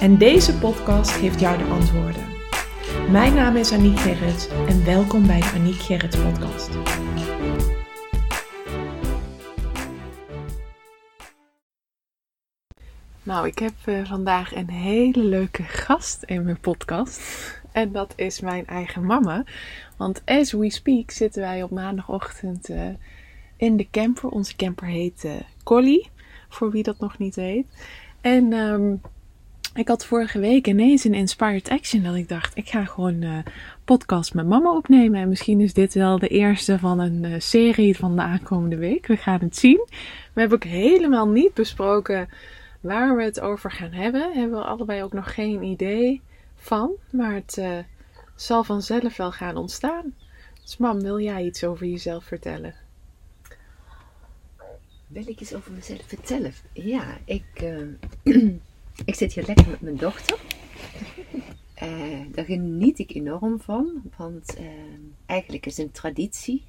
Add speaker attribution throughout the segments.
Speaker 1: En deze podcast geeft jou de antwoorden. Mijn naam is Aniek Gerrits en welkom bij de Aniek Gerrits podcast. Nou, ik heb uh, vandaag een hele leuke gast in mijn podcast. En dat is mijn eigen mama. Want as we speak zitten wij op maandagochtend uh, in de camper. Onze camper heet uh, Collie, voor wie dat nog niet weet. En um, ik had vorige week ineens een inspired action dat ik dacht, ik ga gewoon uh, podcast met mama opnemen. En misschien is dit wel de eerste van een uh, serie van de aankomende week. We gaan het zien. We hebben ook helemaal niet besproken waar we het over gaan hebben. Hebben we allebei ook nog geen idee van. Maar het uh, zal vanzelf wel gaan ontstaan. Dus mam, wil jij iets over jezelf vertellen?
Speaker 2: Wil ik iets over mezelf vertellen? Ja, ik... Ik zit hier lekker met mijn dochter. Uh, daar geniet ik enorm van, want uh, eigenlijk is een traditie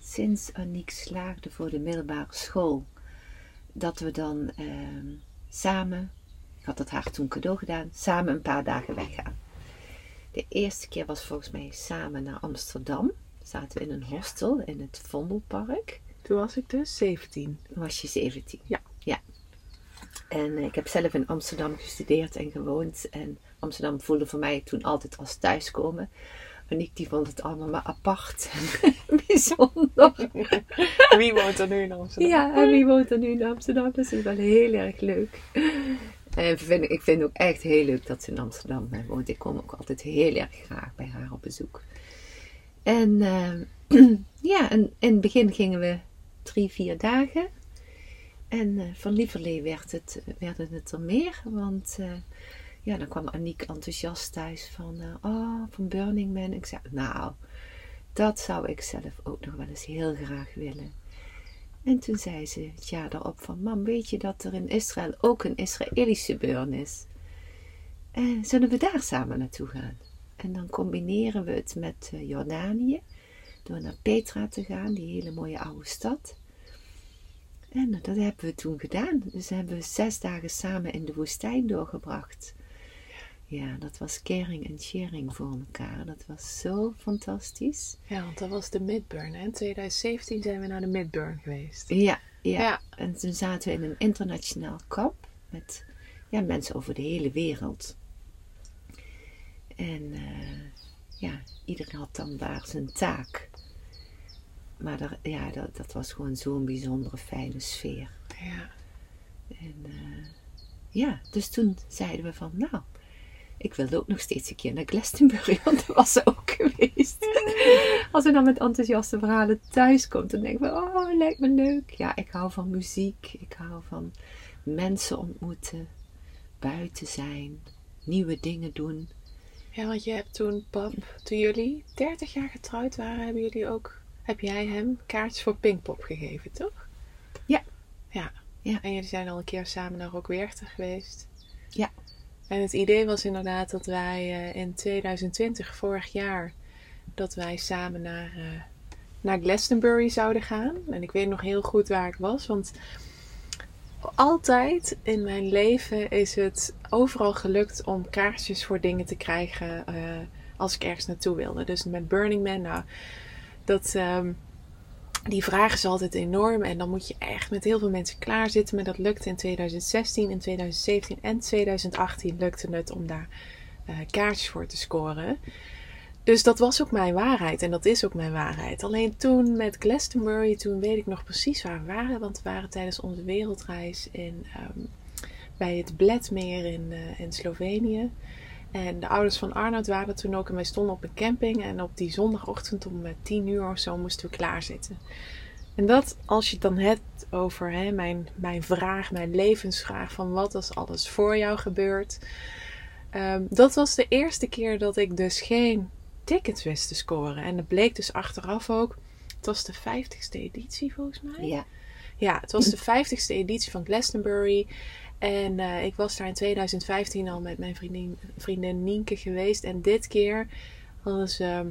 Speaker 2: sinds Aniek slaagde voor de middelbare school dat we dan uh, samen, ik had het haar toen cadeau gedaan, samen een paar dagen weggaan. De eerste keer was volgens mij samen naar Amsterdam. Zaten we in een hostel in het Vondelpark.
Speaker 1: Toen was ik dus 17.
Speaker 2: Toen was je 17?
Speaker 1: Ja.
Speaker 2: En ik heb zelf in Amsterdam gestudeerd en gewoond. En Amsterdam voelde voor mij toen altijd als thuiskomen. En ik die vond het allemaal maar apart en bijzonder.
Speaker 1: Wie woont er nu in Amsterdam?
Speaker 2: Ja, en wie woont er nu in Amsterdam? Dat is wel heel erg leuk. En vind, ik vind het ook echt heel leuk dat ze in Amsterdam woont. Ik kom ook altijd heel erg graag bij haar op bezoek. En uh, ja, en in het begin gingen we drie, vier dagen. En uh, van lieverlee werd het, werden het er meer. Want uh, ja, dan kwam Aniek enthousiast thuis van, uh, oh, van Burning Man. Ik zei, nou, dat zou ik zelf ook nog wel eens heel graag willen. En toen zei ze het jaar daarop van, mam, weet je dat er in Israël ook een Israëlische burn is? En zullen we daar samen naartoe gaan? En dan combineren we het met Jordanië, door naar Petra te gaan, die hele mooie oude stad. En dat hebben we toen gedaan. Dus hebben we zes dagen samen in de woestijn doorgebracht. Ja, dat was caring en sharing voor elkaar. Dat was zo fantastisch.
Speaker 1: Ja, want dat was de Midburn. In 2017 zijn we naar de Midburn geweest.
Speaker 2: Ja, ja, ja. En toen zaten we in een internationaal kamp met ja, mensen over de hele wereld. En uh, ja, iedereen had dan daar zijn taak. Maar dat, ja, dat, dat was gewoon zo'n bijzondere fijne sfeer.
Speaker 1: Ja.
Speaker 2: En uh, ja, dus toen zeiden we van, nou, ik wilde ook nog steeds een keer naar Glastonbury, want dat was ze ook geweest. Als we dan met enthousiaste verhalen thuis komt, dan denken we, oh, lijkt me leuk. Ja, ik hou van muziek, ik hou van mensen ontmoeten, buiten zijn, nieuwe dingen doen.
Speaker 1: Ja, want je hebt toen, pap, toen jullie 30 jaar getrouwd waren, hebben jullie ook heb jij hem kaartjes voor Pinkpop gegeven, toch?
Speaker 2: Ja.
Speaker 1: Ja.
Speaker 2: ja.
Speaker 1: En jullie zijn al een keer samen naar Rockwerchter geweest.
Speaker 2: Ja.
Speaker 1: En het idee was inderdaad dat wij uh, in 2020, vorig jaar, dat wij samen naar, uh, naar Glastonbury zouden gaan. En ik weet nog heel goed waar ik was, want altijd in mijn leven is het overal gelukt om kaartjes voor dingen te krijgen uh, als ik ergens naartoe wilde. Dus met Burning Man, nou dat, um, die vraag is altijd enorm. En dan moet je echt met heel veel mensen klaarzitten. Maar dat lukte in 2016, in 2017 en 2018 lukte het om daar uh, kaartjes voor te scoren. Dus dat was ook mijn waarheid. En dat is ook mijn waarheid. Alleen toen met Glastonbury, toen weet ik nog precies waar we waren. Want we waren tijdens onze wereldreis in, um, bij het Bledmeer in, uh, in Slovenië. En de ouders van Arnoud waren toen ook. En wij stonden op een camping. En op die zondagochtend om tien uur of zo moesten we klaarzitten. En dat, als je het dan hebt over hè, mijn, mijn vraag, mijn levensvraag. Van wat als alles voor jou gebeurt. Ehm, dat was de eerste keer dat ik dus geen tickets wist te scoren. En dat bleek dus achteraf ook. Het was de 50ste editie volgens mij.
Speaker 2: Ja.
Speaker 1: Ja, het was de 50ste editie van Glastonbury. En eh, ik was daar in 2015 al met mijn vriendin, vriendin Nienke geweest. En dit keer hadden ze,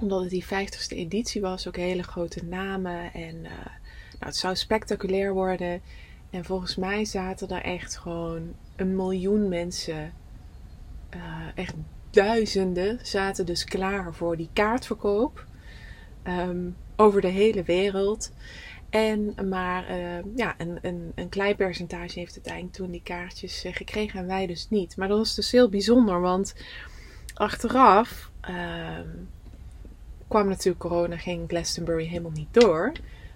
Speaker 1: omdat het die 50ste editie was, ook hele grote namen. En eh, nou, het zou spectaculair worden. En volgens mij zaten er echt gewoon een miljoen mensen. eh, echt duizenden zaten dus klaar voor die kaartverkoop. Ehm, over de hele wereld. En maar eh, ja, een, een, een klein percentage heeft uiteindelijk toen die kaartjes eh, gekregen en wij dus niet. Maar dat was dus heel bijzonder, want achteraf ehm, kwam natuurlijk corona, ging Glastonbury helemaal niet door.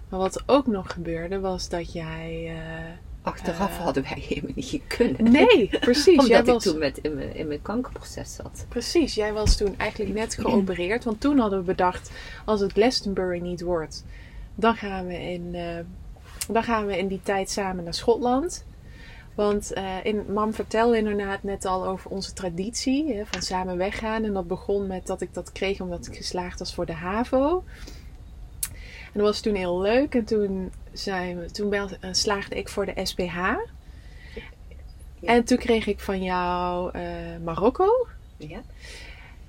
Speaker 1: Maar wat ook nog gebeurde was dat jij... eh,
Speaker 2: Achteraf hadden wij helemaal niet kunnen.
Speaker 1: nee, precies.
Speaker 2: Omdat
Speaker 1: jij
Speaker 2: ik
Speaker 1: was,
Speaker 2: toen met, in, mijn, in mijn kankerproces zat.
Speaker 1: Precies, jij was toen eigenlijk net geopereerd. Want toen hadden we bedacht, als het Glastonbury niet wordt, dan gaan we in, eh, dan gaan we in die tijd samen naar Schotland. Want eh, in, mam vertelde inderdaad net al over onze traditie hè, van samen weggaan. En dat begon met dat ik dat kreeg omdat ik geslaagd was voor de HAVO. En dat was toen heel leuk. En toen, zijn we, toen bel- eh, slaagde ik voor de SPH. En toen kreeg ik van jou Marokko.
Speaker 2: Ja.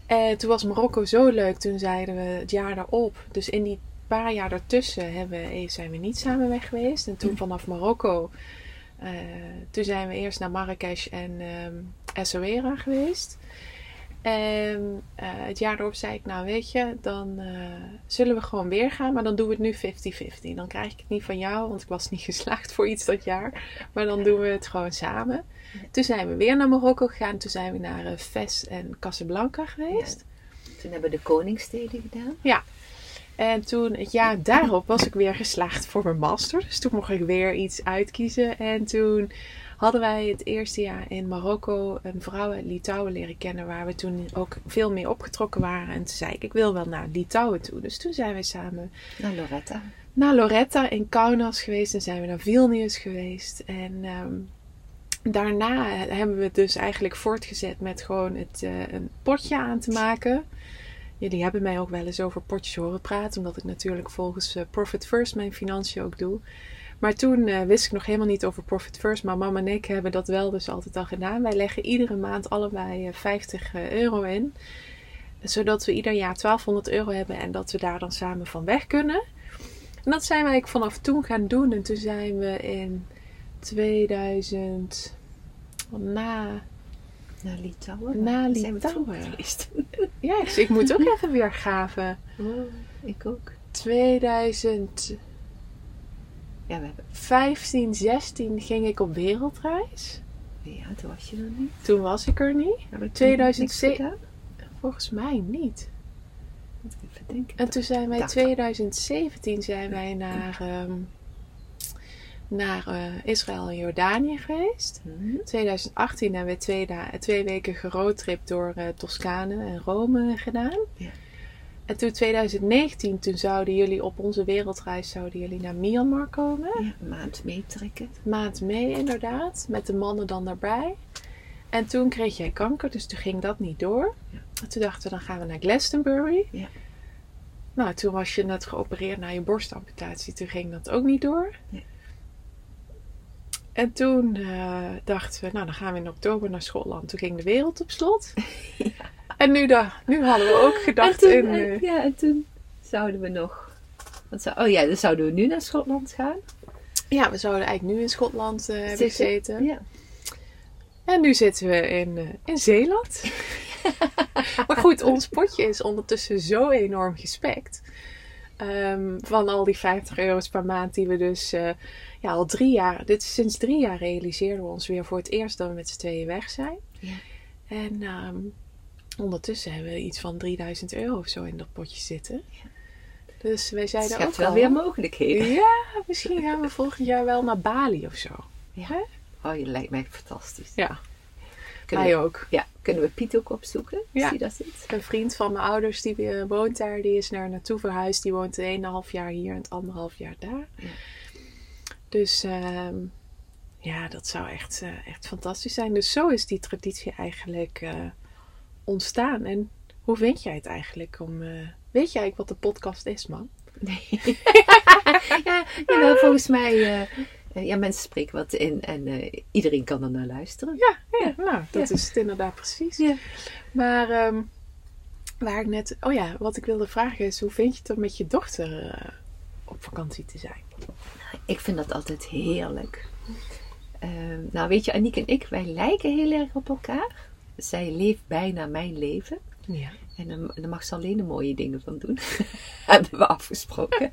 Speaker 1: En toen was Marokko zo leuk. Toen zeiden we het jaar daarop. Dus in die paar jaar daartussen hebben, eh, zijn we niet samen weg geweest. En toen vanaf Marokko. eh, toen zijn we eerst naar Marrakesh en ehm Essaouira geweest. En eh, het jaar daarop zei ik, nou weet je, dan zullen we gewoon weer gaan. Maar dan doen we het nu 50-50. Dan krijg ik het niet van jou, want ik was niet geslaagd voor iets dat jaar. Maar dan doen we het gewoon samen. Toen zijn we weer naar Marokko gegaan. Toen zijn we naar Fes en Casablanca geweest.
Speaker 2: Toen hebben we de Koningssteden gedaan.
Speaker 1: En toen, het jaar daarop, was ik weer geslaagd voor mijn master. Dus toen mocht ik weer iets uitkiezen. En toen hadden wij het eerste jaar in Marokko een vrouw uit Litouwen leren kennen. Waar we toen ook veel meer opgetrokken waren. En toen zei ik, ik wil wel naar Litouwen toe. Dus toen zijn we samen
Speaker 2: Naar Loretta.
Speaker 1: naar Loretta in Kaunas geweest. En zijn we naar Vilnius geweest. En ehm, daarna hebben we het dus eigenlijk voortgezet met gewoon het, eh, een potje aan te maken. Jullie hebben mij ook wel eens over potjes horen praten. Omdat ik natuurlijk volgens eh, Profit First mijn financiën ook doe. Maar toen eh, wist ik nog helemaal niet over Profit First. Maar mama en ik hebben dat wel dus altijd al gedaan. Wij leggen iedere maand allebei eh, 50 euro in. Zodat we ieder jaar 1200 euro hebben. En dat we daar dan samen van weg kunnen. En dat zijn wij vanaf toen gaan doen. En toen zijn we in 2000... Na...
Speaker 2: Naar Litouwen.
Speaker 1: Na
Speaker 2: Daar zijn we geweest.
Speaker 1: Ja, dus ik moet ook even weer graven.
Speaker 2: Oh, ik ook.
Speaker 1: 2015,
Speaker 2: Ja, we hebben...
Speaker 1: 16 ging ik op wereldreis.
Speaker 2: Ja, toen was je er niet.
Speaker 1: Toen was ik er niet.
Speaker 2: Hebben we toen
Speaker 1: 2007
Speaker 2: niks gedaan?
Speaker 1: Volgens mij niet.
Speaker 2: Even denken.
Speaker 1: En toen zijn wij
Speaker 2: Dank.
Speaker 1: 2017 zijn wij naar, ehm, naar eh, Israël en Jordanië geweest.
Speaker 2: Mhm.
Speaker 1: 2018 hebben we twee, da- twee weken geroadtrip door eh, Toscane en Rome gedaan.
Speaker 2: Ja.
Speaker 1: En toen 2019, toen zouden jullie op onze wereldreis zouden jullie naar Myanmar komen.
Speaker 2: Ja, een maand meetrekken.
Speaker 1: Maand mee inderdaad, met de mannen dan daarbij. En toen kreeg jij kanker, dus toen ging dat niet door.
Speaker 2: Ja.
Speaker 1: En toen dachten we, dan gaan we naar Glastonbury.
Speaker 2: Ja.
Speaker 1: Nou, toen was je net geopereerd na je borstamputatie, toen ging dat ook niet door.
Speaker 2: Nee.
Speaker 1: En toen eh, dachten we, nou dan gaan we in oktober naar Schotland. Toen ging de wereld op slot. En nu, da- nu hadden we ook gedacht
Speaker 2: toen,
Speaker 1: in...
Speaker 2: eh,
Speaker 1: eh,
Speaker 2: ja, en toen zouden we nog... Wat oh ja, dan zouden we nu naar Schotland gaan.
Speaker 1: ja, we zouden eigenlijk nu in Schotland eh, hebben
Speaker 2: Zitten.
Speaker 1: gezeten.
Speaker 2: Ja.
Speaker 1: En nu zitten we in, in Zeeland. maar goed, ons potje is ondertussen zo enorm gespekt. Ehm, van al die 50 euro's per maand die we dus eh, ja, al drie jaar... Dit sinds drie jaar realiseerden we ons weer voor het eerst dat we met z'n tweeën weg zijn.
Speaker 2: Ja.
Speaker 1: En ehm, ondertussen hebben we iets van 3000 euro of zo in dat potje zitten. Dus wij zeiden ook
Speaker 2: wel
Speaker 1: al,
Speaker 2: weer mogelijkheden.
Speaker 1: Ja, misschien gaan we volgend jaar wel naar Bali of zo.
Speaker 2: Ja. Oh, je lijkt mij fantastisch.
Speaker 1: Ja,
Speaker 2: Kunnen we,
Speaker 1: ook.
Speaker 2: ja, kunnen we Piet ook opzoeken?
Speaker 1: Ja.
Speaker 2: Zie je dat zit?
Speaker 1: Een vriend van mijn ouders die eh, woont daar, die is naar naartoe verhuisd. Die woont een half jaar hier en het anderhalf jaar daar.
Speaker 2: Ja.
Speaker 1: Dus ehm, Ja, dat zou echt, eh, echt fantastisch zijn. Dus zo is die traditie eigenlijk eh, ontstaan. En hoe vind jij het eigenlijk om... eh, weet jij eigenlijk wat de podcast is, man?
Speaker 2: Nee. ja, jawel, volgens mij, ja, mensen spreken wat in en eh, iedereen kan er naar luisteren.
Speaker 1: Ja, ja nou, dat is het inderdaad precies.
Speaker 2: Ja.
Speaker 1: Maar ehm, waar ik net... Oh ja, wat ik wilde vragen is... Hoe vind je het om met je dochter eh, op vakantie te zijn?
Speaker 2: Ik vind dat altijd heerlijk. Ehm, nou, weet je, Aniek en ik, wij lijken heel erg op elkaar. Zij leeft bijna mijn leven.
Speaker 1: Ja.
Speaker 2: En dan, dan mag ze alleen de mooie dingen van doen. Hebben we afgesproken.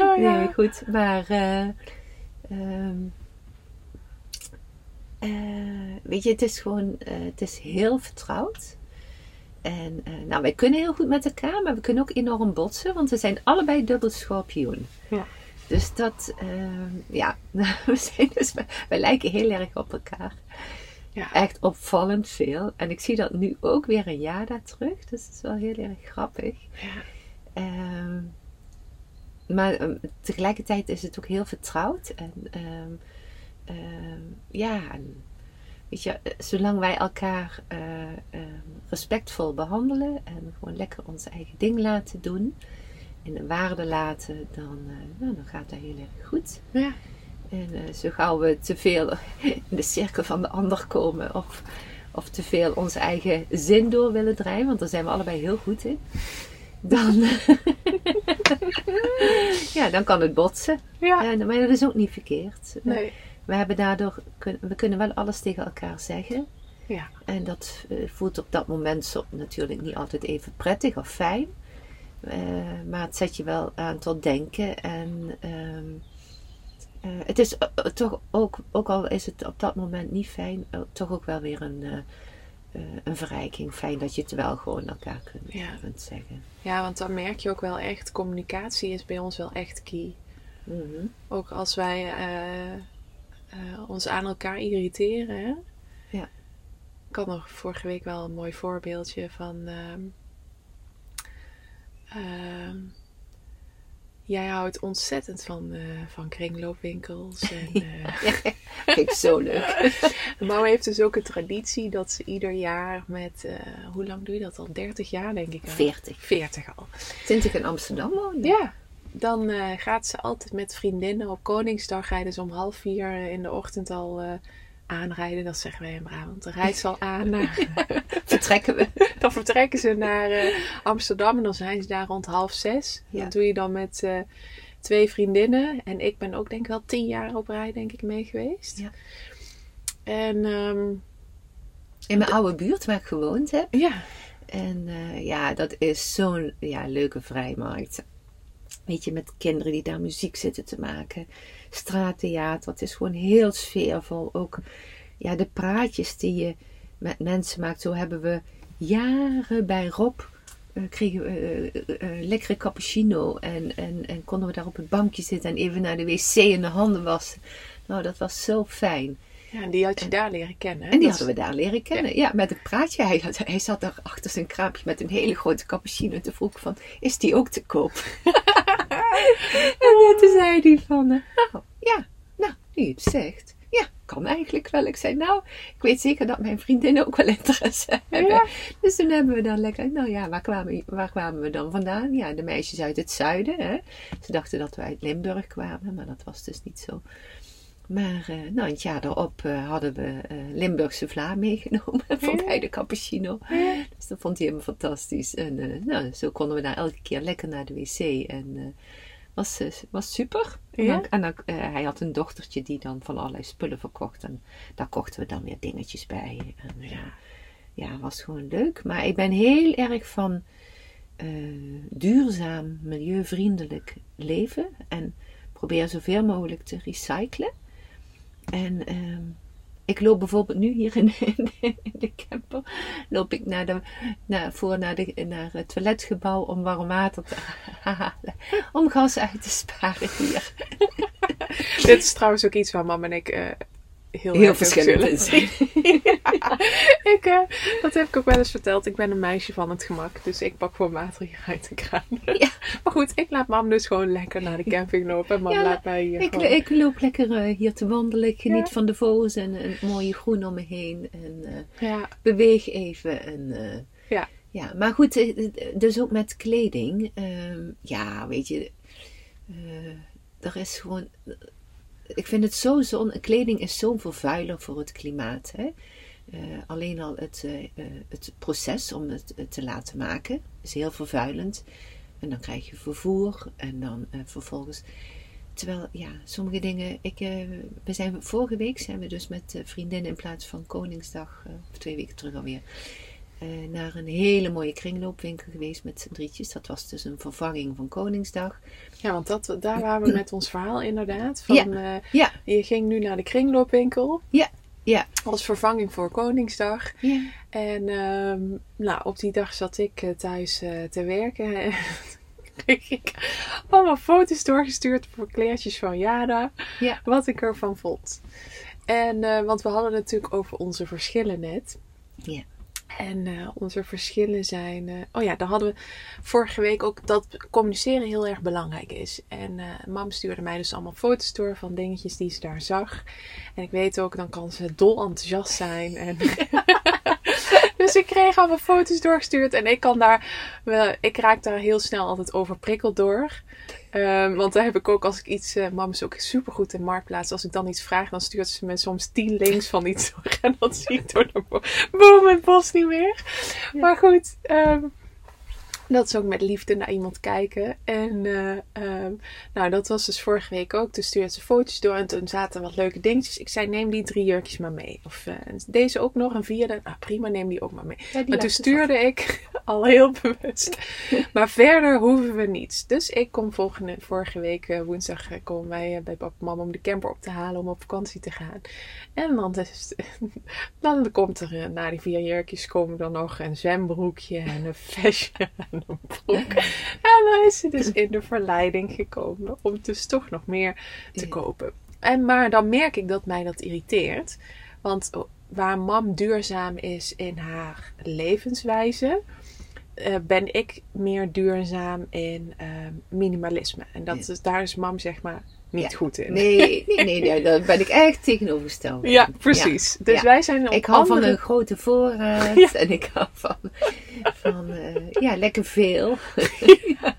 Speaker 1: Oh, ja.
Speaker 2: Nee, goed. Maar, eh, weet je, het is gewoon, eh, het is heel vertrouwd. En, nou, wij kunnen heel goed met elkaar, maar we kunnen ook enorm botsen, want we zijn allebei dubbel schorpioen.
Speaker 1: Ja.
Speaker 2: Dus dat, ehm, ja, we, zijn dus, wij lijken heel erg op elkaar.
Speaker 1: Ja.
Speaker 2: Echt opvallend veel. En ik zie dat nu ook weer een jaar daar terug, dus het is wel heel erg grappig.
Speaker 1: Ja.
Speaker 2: Ehm, maar ehm, tegelijkertijd is het ook heel vertrouwd. En ehm, ehm, ja, en weet je, eh, zolang wij elkaar eh, respectvol behandelen en gewoon lekker ons eigen ding laten doen en de waarde laten, dan, eh, nou, dan gaat dat heel erg goed.
Speaker 1: Ja.
Speaker 2: En zo gauw we te veel in de cirkel van de ander komen of, of te veel onze eigen zin door willen drijven, want daar zijn we allebei heel goed in. Dan, ja, dan kan het botsen.
Speaker 1: Ja.
Speaker 2: Maar dat is ook niet verkeerd.
Speaker 1: Nee.
Speaker 2: We, hebben daardoor, we kunnen wel alles tegen elkaar zeggen.
Speaker 1: Ja.
Speaker 2: En dat eh, voelt op dat moment natuurlijk niet altijd even prettig of fijn. Eh, maar het zet je wel aan tot denken. En ehm, eh, het is eh, eh, toch ook, ook al is het op dat moment niet fijn, eh, toch ook wel weer een, eh, eh, een verrijking. Fijn dat je het wel gewoon elkaar kunt,
Speaker 1: Ja.
Speaker 2: kunt zeggen.
Speaker 1: ja, want dan merk je ook wel echt... Communicatie is bij ons wel echt key.
Speaker 2: Mhm.
Speaker 1: Ook als wij eh, eh, ons aan elkaar irriteren. Hè?
Speaker 2: Ja.
Speaker 1: Ik had nog vorige week wel een mooi voorbeeldje van. ehm, ehm, jij houdt ontzettend van, eh, van kringloopwinkels. En, eh,
Speaker 2: Vind ik zo leuk.
Speaker 1: Mama heeft dus ook een traditie dat ze ieder jaar met. eh, hoe lang doe je dat al? 30 jaar, denk ik. al.
Speaker 2: 40.
Speaker 1: 40 al.
Speaker 2: Sinds ik in Amsterdam woonde.
Speaker 1: Ja, dan gaat ze altijd met vriendinnen op Koningsdag rijden ze om half vier in de ochtend al aanrijden. Dat zeggen wij in Brabant. Dan rijdt ze al aan. Naar,
Speaker 2: Vertrekken we.
Speaker 1: dan vertrekken ze naar eh, Amsterdam en dan zijn ze daar rond half zes.
Speaker 2: Ja.
Speaker 1: Dat doe je dan met eh, twee vriendinnen. En ik ben ook denk ik wel tien jaar op rij denk ik mee geweest.
Speaker 2: Ja.
Speaker 1: En ehm,
Speaker 2: In mijn oude buurt waar ik gewoond heb.
Speaker 1: ja,
Speaker 2: En eh, ja, dat is zo'n ja, leuke vrijmarkt. Weet je, met kinderen die daar muziek zitten te maken. Straattheater, het is gewoon heel sfeervol. Ook ja, de praatjes die je met mensen maakt. Zo hebben we jaren bij Rob eh, kregen we eh, eh, lekkere cappuccino. En, en, en konden we daar op het bankje zitten en even naar de wc en de handen wassen. Nou, dat was zo fijn.
Speaker 1: ja, en die had je daar leren kennen. hè?
Speaker 2: En die
Speaker 1: Dat
Speaker 2: hadden we daar leren kennen. Ja, met een praatje. Hij, had, hij zat daar achter zijn kraampje met een hele grote cappuccino. En toen vroeg van, is die ook te koop? en toen zei hij van, eh, nou, ja, nou, nu je het zegt. Ja, kan eigenlijk wel. Ik zei, nou, ik weet zeker dat mijn vriendinnen ook wel interesse hebben.
Speaker 1: Ja.
Speaker 2: Dus toen hebben we dan lekker, nou ja, waar kwamen, waar kwamen we dan vandaan? Ja, de meisjes uit het zuiden. Hè? Ze dachten dat we uit Limburg kwamen, maar dat was dus niet zo. Maar eh, nou, het jaar erop eh, hadden we Limburgse vla meegenomen voor
Speaker 1: Ja.
Speaker 2: bij de cappuccino.
Speaker 1: Ja.
Speaker 2: Dus dat vond hij helemaal fantastisch. En nou, zo konden we daar elke keer lekker naar de wc. En was, eh, was super. En,
Speaker 1: Ja.
Speaker 2: dan, en dan, eh, hij had een dochtertje die dan van allerlei spullen verkocht. En daar kochten we dan weer dingetjes bij. En, eh,
Speaker 1: Ja.
Speaker 2: ja, was gewoon leuk. Maar ik ben heel erg van duurzaam, milieuvriendelijk leven. En probeer zoveel mogelijk te recyclen. En ehm, ik loop bijvoorbeeld nu hier in, de camper. Loop ik naar de, naar, voor naar, de, naar het toiletgebouw om warm water te halen. Om gas uit te sparen hier.
Speaker 1: Dit is trouwens ook iets waar mama en ik eh, heel,
Speaker 2: Heel verschillend in zijn.
Speaker 1: ik, eh, dat heb ik ook wel eens verteld. Ik ben een meisje van het gemak. Dus ik pak voor water hier uit de kraan.
Speaker 2: Ja.
Speaker 1: Maar goed, ik laat mam dus gewoon lekker naar de camping lopen. En mam
Speaker 2: Ja,
Speaker 1: laat mij hier
Speaker 2: Ik,
Speaker 1: gewoon...
Speaker 2: ik loop lekker eh, hier te wandelen. Ik geniet
Speaker 1: Ja.
Speaker 2: van de vogels en een mooie groen om me heen. En eh,
Speaker 1: Ja,
Speaker 2: beweeg even. En,
Speaker 1: Ja.
Speaker 2: ja. Maar goed, dus ook met kleding. ehm, ja, weet je. er is gewoon... Ik vind het zo zon... Kleding is zo vervuiler voor het klimaat. Hè? Eh, alleen al het, eh, eh, het proces om het te laten maken is heel vervuilend. En dan krijg je vervoer en dan vervolgens. Terwijl, ja, sommige dingen. Ik, we zijn, vorige week zijn we dus met vriendinnen in plaats van Koningsdag, of twee weken terug alweer, eh, naar een hele mooie kringloopwinkel geweest met z'n drietjes. Dat was dus een vervanging van Koningsdag.
Speaker 1: ja want dat, daar waren we met ons verhaal inderdaad. Van, eh,
Speaker 2: Ja,
Speaker 1: Je ging nu naar de kringloopwinkel.
Speaker 2: Ja, ja.
Speaker 1: Als vervanging voor Koningsdag.
Speaker 2: ja.
Speaker 1: En ehm, nou, op die dag zat ik eh, thuis te werken. En kreeg ik allemaal foto's doorgestuurd voor kleertjes van Jada.
Speaker 2: Ja.
Speaker 1: Wat ik ervan vond. En, want we hadden het natuurlijk over onze verschillen net.
Speaker 2: Ja.
Speaker 1: En eh, onze verschillen zijn. eh, oh ja, daar hadden we vorige week ook dat communiceren heel erg belangrijk is. En eh, mam stuurde mij dus allemaal foto's door van dingetjes die ze daar zag. En ik weet ook, dan kan ze dol enthousiast zijn. En dus ik kreeg allemaal foto's doorgestuurd. En ik kan daar. Ik raak daar heel snel altijd overprikkeld door. Ehm, want daar heb ik ook als ik iets. eh mam is ook supergoed in marktplaats. Als ik dan iets vraag, dan stuurt ze me soms tien links van iets. En dat zie ik door de bo- boom het bos niet meer.
Speaker 2: Ja.
Speaker 1: Maar goed. ehm, dat is ook met liefde naar iemand kijken. En eh, ehm, nou, dat was dus vorige week ook. Toen stuurde ze foto's door en toen zaten wat leuke dingetjes. Ik zei, neem die drie jurkjes maar mee. Of eh, deze ook nog, een vierde. Nou, prima, neem die ook maar mee.
Speaker 2: Ja,
Speaker 1: Maar toen stuurde ik al heel bewust. Maar verder hoeven we niets. Dus ik kom volgende, vorige week eh, woensdag komen wij bij papa en mama om de camper op te halen om op vakantie te gaan. En dan, dan komt er na die vier jurkjes komen er nog een zwembroekje en een vestje en een broek. En dan is ze dus in de verleiding gekomen om dus toch nog meer te kopen. En, maar dan merk ik dat mij dat irriteert. Want waar mam duurzaam is in haar levenswijze, eh, ben ik meer duurzaam in eh, minimalisme. En dat is, daar is mam zeg maar niet
Speaker 2: Ja.
Speaker 1: goed in.
Speaker 2: Nee, nee, nee, nee, daar ben ik echt tegenovergesteld.
Speaker 1: Ja, precies. Dus
Speaker 2: Ja.
Speaker 1: wij zijn op
Speaker 2: Ik hou van een grote voorraad en ik hou van, van eh, ja, lekker veel.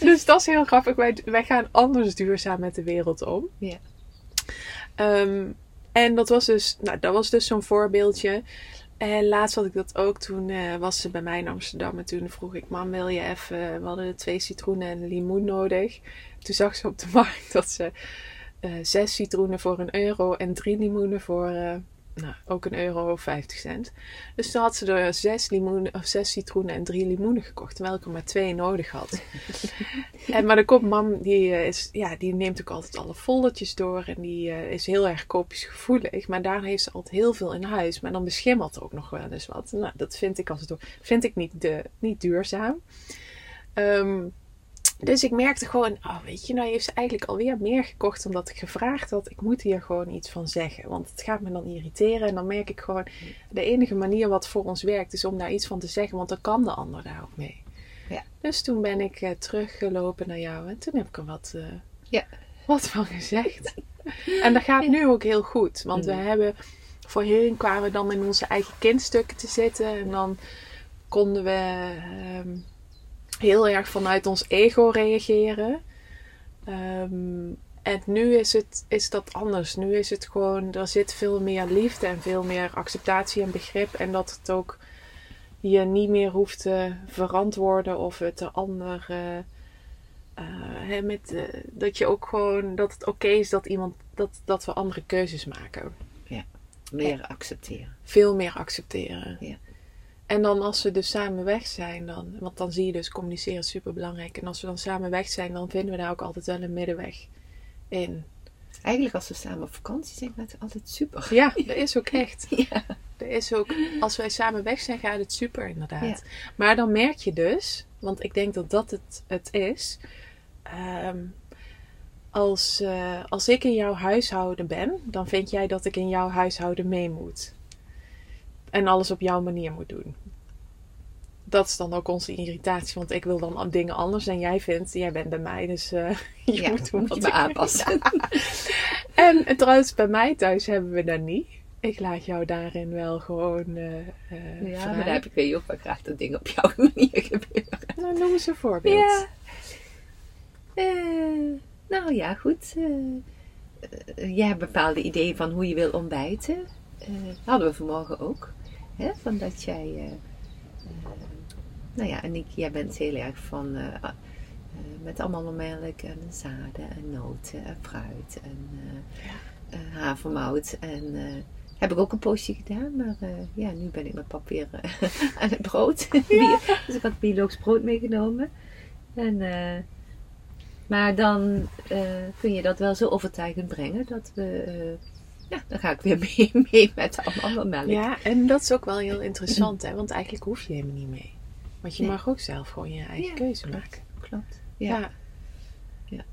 Speaker 1: Dus dat is heel grappig. Wij, wij gaan anders duurzaam met de wereld om.
Speaker 2: Ja.
Speaker 1: Ehm, en dat was dus, nou, dat was dus zo'n voorbeeldje. En laatst had ik dat ook. Toen eh, was ze bij mij in Amsterdam. En toen vroeg ik, mam, wil je even... We hadden twee citroenen en een limoen nodig. Toen zag ze op de markt dat ze eh, zes citroenen voor een euro en drie limoenen voor... eh, nou, ook een euro of 50 cent. Dus toen had ze er zes, limoenen, of zes citroenen en drie limoenen gekocht. Terwijl ik er maar twee nodig had. en, maar de kop mam, die, eh, is, ja, die neemt ook altijd alle foldertjes door. En die is heel erg koopjesgevoelig. Maar daar heeft ze altijd heel veel in huis. Maar dan beschimmelt er ook nog wel eens wat. Nou, dat vind ik, als het, vind ik niet, de, niet duurzaam. Ehm, dus ik merkte gewoon, oh weet je, nou heeft ze eigenlijk alweer meer gekocht omdat ik gevraagd had. Ik moet hier gewoon iets van zeggen, want het gaat me dan irriteren. En dan merk ik gewoon, de enige manier wat voor ons werkt is om daar iets van te zeggen, want dan kan de ander daar ook mee.
Speaker 2: Ja.
Speaker 1: Dus toen ben ik eh, teruggelopen naar jou en toen heb ik er wat, eh,
Speaker 2: Ja.
Speaker 1: wat van gezegd. en dat gaat nu ook heel goed, want we
Speaker 2: Mm.
Speaker 1: hebben, voorheen kwamen we dan in onze eigen kindstukken te zitten en dan konden we... ehm, heel erg vanuit ons ego reageren. Ehm, en nu is, het, is dat anders. Nu is het gewoon, er zit veel meer liefde en veel meer acceptatie en begrip. En dat het ook je niet meer hoeft te verantwoorden of het de ander. eh, eh, hè, met, eh, dat je ook gewoon dat het oké is dat iemand dat, dat we andere keuzes maken.
Speaker 2: Meer accepteren.
Speaker 1: Veel meer accepteren.
Speaker 2: Ja.
Speaker 1: En dan als we dus samen weg zijn, dan, want dan zie je dus communiceren is super belangrijk. En als we dan samen weg zijn, dan vinden we daar ook altijd wel een middenweg in.
Speaker 2: Eigenlijk als we samen op vakantie zijn, gaat het altijd super.
Speaker 1: Ja, dat is ook echt.
Speaker 2: Ja.
Speaker 1: Er is ook, als wij samen weg zijn, gaat het super inderdaad. Maar dan merk je dus, want ik denk dat dat het, het is. ehm, als, eh, als ik in jouw huishouden ben, dan vind jij dat ik in jouw huishouden mee moet. En alles op jouw manier moet doen. Dat is dan ook onze irritatie, want ik wil dan dingen anders dan jij vindt. Jij bent bij mij, dus uh, je
Speaker 2: ja,
Speaker 1: moet
Speaker 2: moet
Speaker 1: wat
Speaker 2: je me aanpassen.
Speaker 1: En eh, trouwens, bij mij thuis hebben we dat niet. Ik laat jou daarin wel gewoon eh eh,
Speaker 2: Ja, maar dan heb ik je ook wel graag dat dingen op jouw manier gebeuren.
Speaker 1: Nou, noem eens een voorbeeld.
Speaker 2: Ja. Eh, nou ja, goed. eh eh, jij hebt bepaalde ideeën van hoe je wil ontbijten. Eh, hadden we vanmorgen ook. Hè? Van dat jij... eh, eh, nou ja, en ik, jij bent heel erg van... met allemaal melk en zaden en noten en fruit en eh, havermout. En heb ik ook een poosje gedaan. Maar ja, nu ben ik met pap weer eh, aan het brood. Dus ik had biologisch brood meegenomen. En, maar dan kun je dat wel zo overtuigend brengen dat we. Ja, dan ga ik weer mee, mee met allemaal melk.
Speaker 1: Ja, en dat is ook wel heel interessant, hè? Want eigenlijk hoef je helemaal niet mee. Want je
Speaker 2: Nee.
Speaker 1: mag ook zelf gewoon je eigen
Speaker 2: Ja,
Speaker 1: keuze
Speaker 2: klopt.
Speaker 1: maken.
Speaker 2: Klopt.
Speaker 1: Ja.
Speaker 2: Ja. Ja.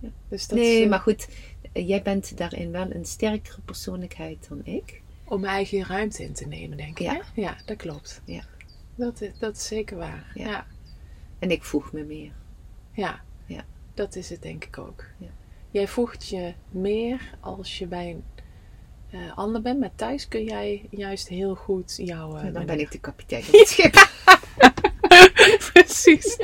Speaker 2: Ja.
Speaker 1: Dus dat
Speaker 2: nee,
Speaker 1: is, eh,
Speaker 2: maar goed, jij bent daarin wel een sterkere persoonlijkheid dan ik.
Speaker 1: om mijn eigen ruimte in te nemen, denk ik.
Speaker 2: Ja.
Speaker 1: hè? ja dat klopt.
Speaker 2: Ja.
Speaker 1: Dat, is, dat is zeker waar.
Speaker 2: Ja.
Speaker 1: Ja.
Speaker 2: En ik voeg me meer.
Speaker 1: Ja.
Speaker 2: Ja.
Speaker 1: Dat is het denk ik ook.
Speaker 2: Ja.
Speaker 1: Jij voegt je meer als je bij een eh, ander bent, maar thuis kun jij juist heel goed jouw. eh,
Speaker 2: dan ben ik de kapitein op het schip.
Speaker 1: Precies.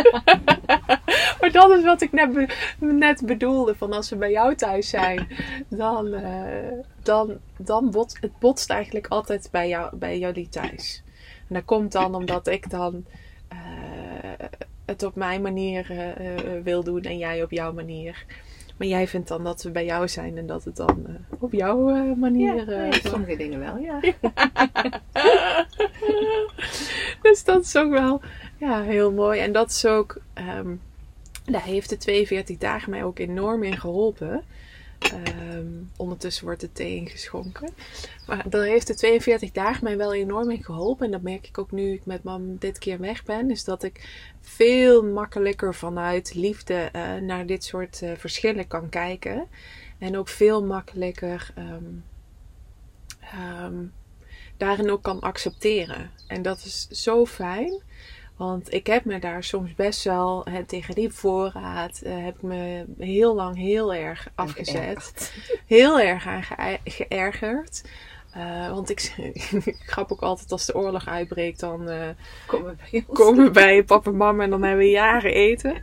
Speaker 1: maar dat is wat ik net, be- net bedoelde. Van als we bij jou thuis zijn, dan, eh, dan, dan bot, het botst eigenlijk altijd bij, jou, bij jullie thuis. En dat komt dan omdat ik dan het op mijn manier wil doen en jij op jouw manier. Maar jij vindt dan dat we bij jou zijn en dat het dan eh, op jouw eh, manier...
Speaker 2: Ja,
Speaker 1: eh,
Speaker 2: sommige dingen wel, ja.
Speaker 1: dus dat is ook wel ja, heel mooi. En dat is ook. ehm, daar heeft de 42 dagen mij ook enorm in geholpen. Ehm, ondertussen wordt de thee ingeschonken. Maar daar heeft de 42 dagen mij wel enorm in geholpen. En dat merk ik ook nu ik met mam dit keer weg ben. Is dat ik veel makkelijker vanuit liefde eh, naar dit soort eh, verschillen kan kijken. En ook veel makkelijker ehm, ehm, daarin ook kan accepteren. En dat is zo fijn. Want ik heb me daar soms best wel hè, tegen die voorraad eh, heb ik me heel lang heel erg afgezet. Heel erg aan ge- geërgerd. Eh, want ik, ik grap ook altijd als de oorlog uitbreekt, dan eh,
Speaker 2: bij
Speaker 1: komen we bij papa en mama en dan hebben we jaren eten.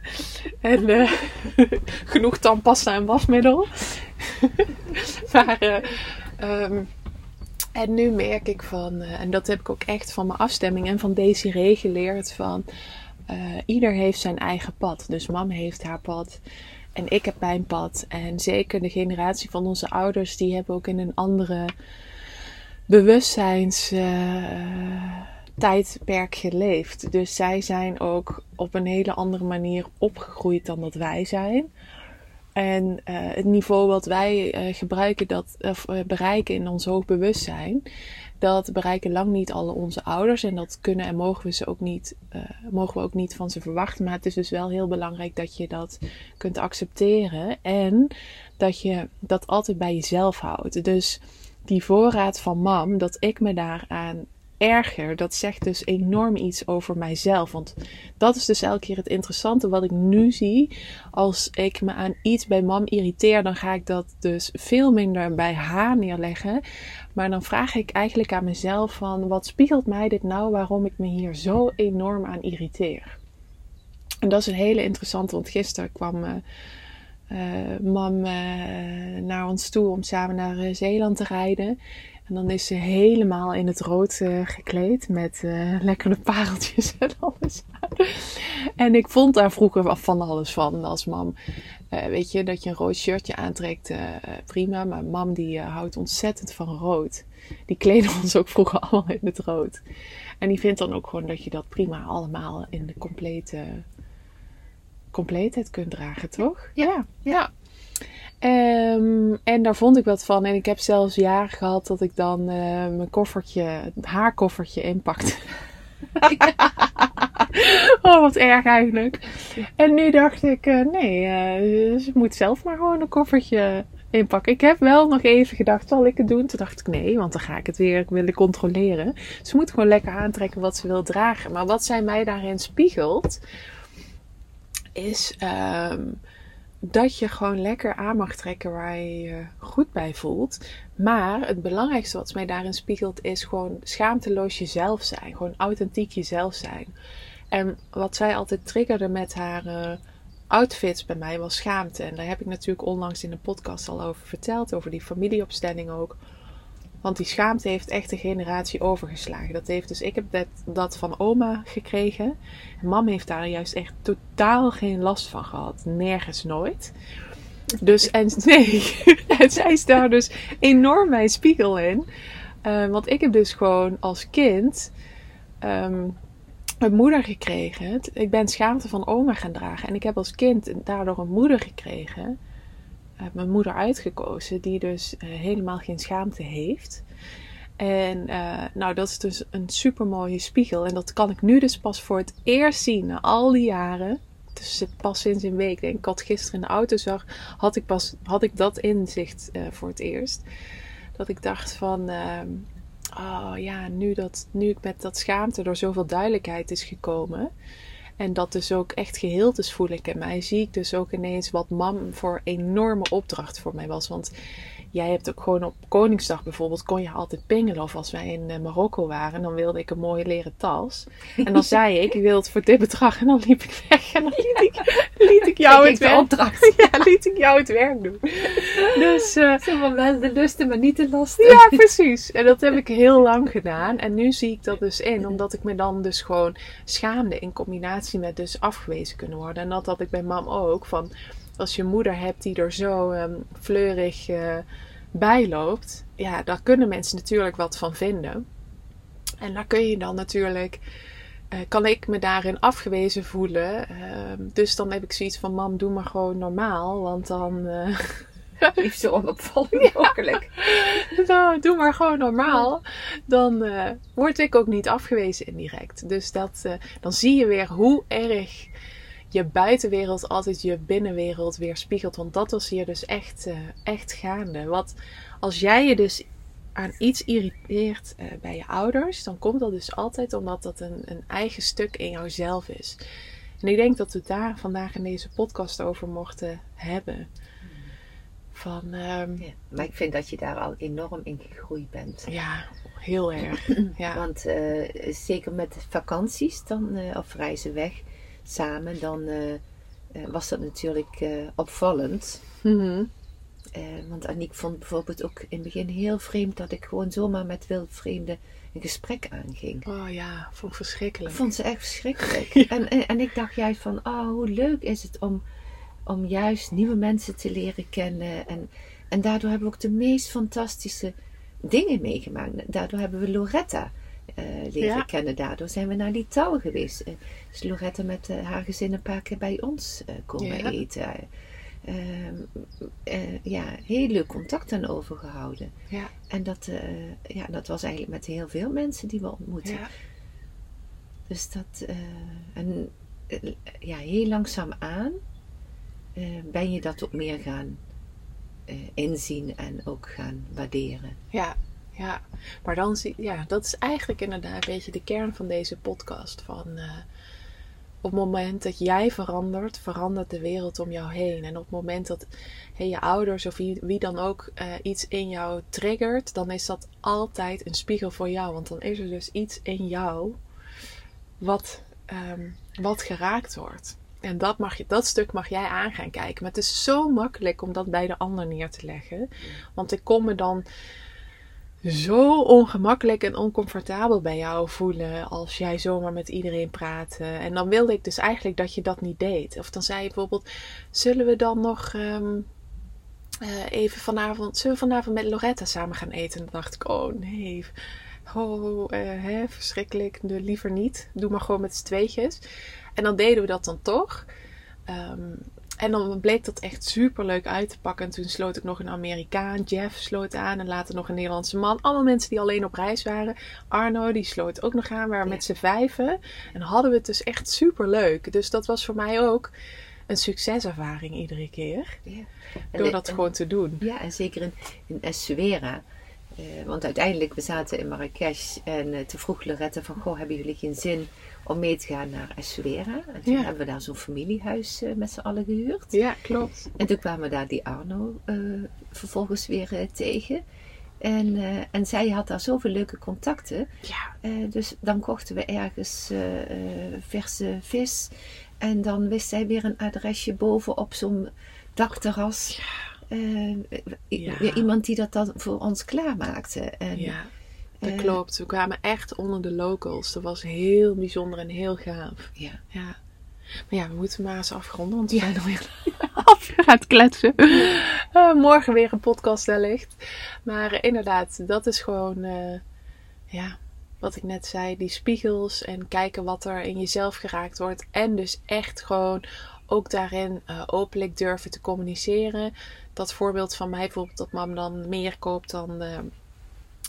Speaker 1: En genoeg tandpasta en wasmiddel. maar, eh, ehm, en nu merk ik van, eh, en dat heb ik ook echt van mijn afstemming en van Desiree geleerd, van eh, ieder heeft zijn eigen pad. Dus mam heeft haar pad en ik heb mijn pad. En zeker de generatie van onze ouders, die hebben ook in een andere bewustzijns... eh, tijdperk geleefd. Dus zij zijn ook op een hele andere manier opgegroeid dan dat wij zijn. En eh, het niveau wat wij eh, gebruiken, dat, eh, bereiken in ons hoogbewustzijn, dat bereiken lang niet alle onze ouders. En dat kunnen en mogen we, ze ook niet, mogen we ook niet van ze verwachten. Maar het is dus wel heel belangrijk dat je dat kunt accepteren. En dat je dat altijd bij jezelf houdt. Dus die voorraad van mam, dat ik me daaraan erger, dat zegt dus enorm iets over mijzelf. Want dat is dus elke keer het interessante wat ik nu zie. Als ik me aan iets bij mam irriteer, dan ga ik dat dus veel minder bij haar neerleggen. Maar dan vraag ik eigenlijk aan mezelf van, wat spiegelt mij dit nou waarom ik me hier zo enorm aan irriteer? En dat is een hele interessante, want gisteren kwam eh, eh, mam eh, naar ons toe om samen naar Zeeland te rijden. En dan is ze helemaal in het rood eh, gekleed met eh lekkere pareltjes en alles. en ik vond daar vroeger van alles van als mam. Eh, weet je, dat je een rood shirtje aantrekt, prima. Maar mam die houdt ontzettend van rood. Die kleden ons ook vroeger allemaal in het rood. En die vindt dan ook gewoon dat je dat prima allemaal in de complete compleetheid kunt dragen, toch?
Speaker 2: Ja.
Speaker 1: ja. En daar vond ik wat van. En ik heb zelfs jaren gehad dat ik dan eh, mijn koffertje, haar koffertje inpakte. oh, wat erg eigenlijk. En nu dacht ik, eh, nee, eh, ze moet zelf maar gewoon een koffertje inpakken. Ik heb wel nog even gedacht, zal ik het doen? Toen dacht ik nee, want dan ga ik het weer willen controleren. Ze moet gewoon lekker aantrekken wat ze wil dragen. Maar wat zij mij daarin spiegelt, is ehm, dat je gewoon lekker aan mag trekken waar je je goed bij voelt. Maar het belangrijkste wat mij daarin spiegelt is gewoon schaamteloos jezelf zijn. Gewoon authentiek jezelf zijn. En wat zij altijd triggerde met haar uh, outfits bij mij was schaamte. En daar heb ik natuurlijk onlangs in de podcast al over verteld. Over die familieopstelling ook. Want die schaamte heeft echt een generatie overgeslagen. Dat heeft dus, ik heb dat, dat van oma gekregen. En mam heeft daar juist echt totaal geen last van gehad. Nergens nooit. Dus, en nee, en zij is daar dus enorm mijn spiegel in. Uh, want ik heb dus gewoon als kind um, een moeder gekregen. Ik ben schaamte van oma gaan dragen. En ik heb als kind daardoor een moeder gekregen mijn moeder uitgekozen, die dus uh, helemaal geen schaamte heeft. En uh, nou, dat is dus een super mooie spiegel. En dat kan ik nu dus pas voor het eerst zien na al die jaren. Dus pas sinds een week. Denk ik had gisteren in de auto zag, had ik, pas, had ik dat inzicht uh, voor het eerst. Dat ik dacht van, oh ja, nu, dat, nu ik met dat schaamte door zoveel duidelijkheid is gekomen en dat dus ook echt geheeld is, voel ik in mij. Zie ik dus ook ineens wat mam voor enorme opdracht voor mij was. Want jij hebt ook gewoon op Koningsdag bijvoorbeeld, kon je altijd pingelen. Of als wij in eh, Marokko waren, dan wilde ik een mooie leren tas. En dan zei ik, ik wil het voor dit bedrag. En dan liep ik weg en dan liet ik, liet ik jou het werk
Speaker 2: opdracht.
Speaker 1: Ja, liet ik jou het werk doen. Dus, uh,
Speaker 2: Zeg wel de lusten, maar niet de lasten.
Speaker 1: Ja, precies. En dat heb ik heel lang gedaan. En nu zie ik dat dus in, omdat ik me dan dus gewoon schaamde in combinatie met dus afgewezen kunnen worden. En dat had ik bij mam ook, van als je moeder hebt die er zo um, fleurig uh, bij loopt, ja, daar kunnen mensen natuurlijk wat van vinden. En daar kun je dan natuurlijk, uh, kan ik me daarin afgewezen voelen. Uh, dus dan heb ik zoiets van: Mam, doe maar gewoon normaal, want dan.
Speaker 2: Liefst zo onopvallend mogelijk.
Speaker 1: nou, doe maar gewoon normaal. Dan uh, word ik ook niet afgewezen indirect. Dus dat, uh, dan zie je weer hoe erg je buitenwereld altijd je binnenwereld weerspiegelt. Want dat was hier dus echt, uh, echt gaande. Wat als jij je dus aan iets irriteert uh, bij je ouders, dan komt dat dus altijd omdat dat een, een eigen stuk in jouzelf is. En ik denk dat we daar vandaag in deze podcast over mochten hebben. Van, um,
Speaker 2: ja, maar ik vind dat je daar al enorm in gegroeid bent.
Speaker 1: Ja, heel erg. ja.
Speaker 2: Want uh, zeker met vakanties dan, uh, of reizen weg samen, dan uh, was dat natuurlijk opvallend.
Speaker 1: Mm -hmm.
Speaker 2: want Aniek vond bijvoorbeeld ook in het begin heel vreemd dat ik gewoon zomaar met wildvreemden een gesprek aanging.
Speaker 1: Oh ja, vond ik verschrikkelijk.
Speaker 2: Vond ze echt verschrikkelijk. ja. en, en, en ik dacht juist van, oh hoe leuk is het om om juist nieuwe mensen te leren kennen. En, en daardoor hebben we ook de meest fantastische dingen meegemaakt. Daardoor hebben we Loretta leren ja. kennen. Daardoor zijn we naar Litouwen geweest. Uh, is Loretta met uh, haar gezin een paar keer bij ons komen ja. eten. ja, heel leuk contact aan overgehouden.
Speaker 1: Ja.
Speaker 2: En dat, ja, dat was eigenlijk met heel veel mensen die we ontmoeten.
Speaker 1: Ja.
Speaker 2: Dus dat, en ja, heel langzaam aan ben je dat ook meer gaan inzien en ook gaan waarderen.
Speaker 1: Ja, ja. Maar dan zie ja, dat is eigenlijk inderdaad een beetje de kern van deze podcast. Van uh, op het moment dat jij verandert, verandert de wereld om jou heen. En op het moment dat hey, je ouders of wie, wie dan ook iets in jou triggert, dan is dat altijd een spiegel voor jou. Want dan is er dus iets in jou wat, um, wat geraakt wordt. En dat, mag je, dat stuk mag jij aan gaan kijken. Maar het is zo makkelijk om dat bij de ander neer te leggen. Want ik kom me dan zo ongemakkelijk en oncomfortabel bij jou voelen als jij zomaar met iedereen praat. En dan wilde ik dus eigenlijk dat je dat niet deed. Of dan zei je bijvoorbeeld: Zullen we dan nog um, uh, even vanavond, zullen we vanavond met Loretta samen gaan eten? En dan dacht ik: Oh nee. Oh, uh, hè, verschrikkelijk. De, liever niet. Doe maar gewoon met z'n tweetjes. En dan deden we dat dan toch. Um, en dan bleek dat echt super leuk uit te pakken. En toen sloot ik nog een Amerikaan. Jeff sloot aan. En later nog een Nederlandse man. Allemaal mensen die alleen op reis waren. Arno, die sloot ook nog aan. We waren ja. met z'n vijven. En hadden we het dus echt super leuk. Dus dat was voor mij ook een succeservaring iedere keer.
Speaker 2: Ja.
Speaker 1: Door
Speaker 2: En-
Speaker 1: dat
Speaker 2: en-
Speaker 1: gewoon te doen.
Speaker 2: Ja, en zeker in, in. Eh, want uiteindelijk, we zaten in Marrakesh en eh toen vroeg Lorette van, goh, hebben jullie geen zin om mee te gaan naar Essaouira? En toen
Speaker 1: Ja.
Speaker 2: hebben we daar zo'n familiehuis eh, met z'n allen gehuurd.
Speaker 1: Ja, klopt.
Speaker 2: En toen kwamen we daar die Arno eh, vervolgens weer eh, tegen. En, en zij had daar zoveel leuke contacten.
Speaker 1: Ja,
Speaker 2: dus dan kochten we ergens verse vis. En dan wist zij weer een adresje boven op zo'n dakterras.
Speaker 1: Ja.
Speaker 2: weer iemand die dat dan voor ons klaarmaakte. En,
Speaker 1: ja. Dat
Speaker 2: eh,
Speaker 1: klopt. We kwamen echt onder de locals. Dat was heel bijzonder en heel gaaf.
Speaker 2: Ja.
Speaker 1: Ja. Maar ja, we moeten maar eens afronden, want we zijn alweer af gaat kletsen. Eh, morgen weer een podcast wellicht. Maar eh, inderdaad, dat is gewoon, ja, wat ik net zei, die spiegels en kijken wat er in jezelf geraakt wordt. En dus echt gewoon ook daarin openlijk durven te communiceren. Dat voorbeeld van mij bijvoorbeeld, dat mam dan meer koopt dan...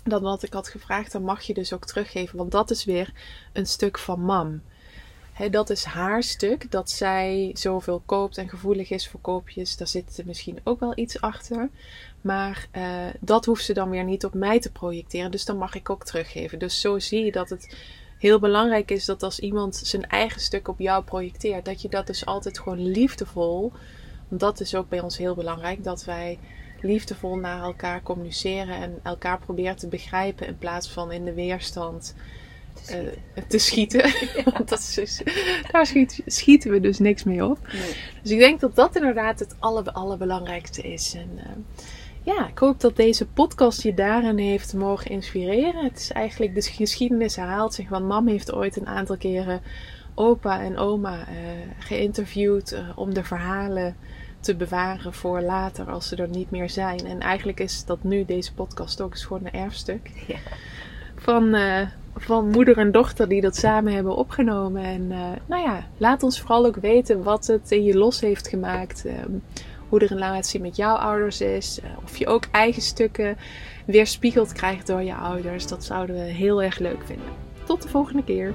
Speaker 1: dan wat ik had gevraagd, dan mag je dus ook teruggeven. Want dat is weer een stuk van mam. Dat is haar stuk, dat zij zoveel koopt en gevoelig is voor koopjes. Daar zit misschien ook wel iets achter. Maar eh, dat hoeft ze dan weer niet op mij te projecteren. Dus dan mag ik ook teruggeven. Dus zo zie je dat het heel belangrijk is dat als iemand zijn eigen stuk op jou projecteert, dat je dat dus altijd gewoon liefdevol. Want dat is ook bij ons heel belangrijk, dat wij liefdevol naar elkaar communiceren en elkaar proberen te begrijpen in plaats van in de weerstand
Speaker 2: Dus,
Speaker 1: eh, te schieten. Want dat is dus- daar schiet- schieten we dus niks mee op.
Speaker 2: nee.
Speaker 1: Dus ik denk dat dat inderdaad het aller, allerbelangrijkste is. En eh, ja, ik hoop dat deze podcast je daarin heeft mogen inspireren. Het is eigenlijk, de geschiedenis herhaalt zich. Want mam heeft ooit een aantal keren opa en oma eh, geïnterviewd om de verhalen te bewaren voor later als ze er niet meer zijn. En eigenlijk is dat nu deze podcast ook is gewoon een erfstuk
Speaker 2: Ja.
Speaker 1: van, eh, van moeder en dochter die dat samen hebben opgenomen. En eh, nou ja, laat ons vooral ook weten wat het in je los heeft gemaakt. ehm, hoe de relatie met jouw ouders is. eh, of je ook eigen stukken weerspiegeld krijgt door je ouders. Dat zouden we heel erg leuk vinden. Tot de volgende keer.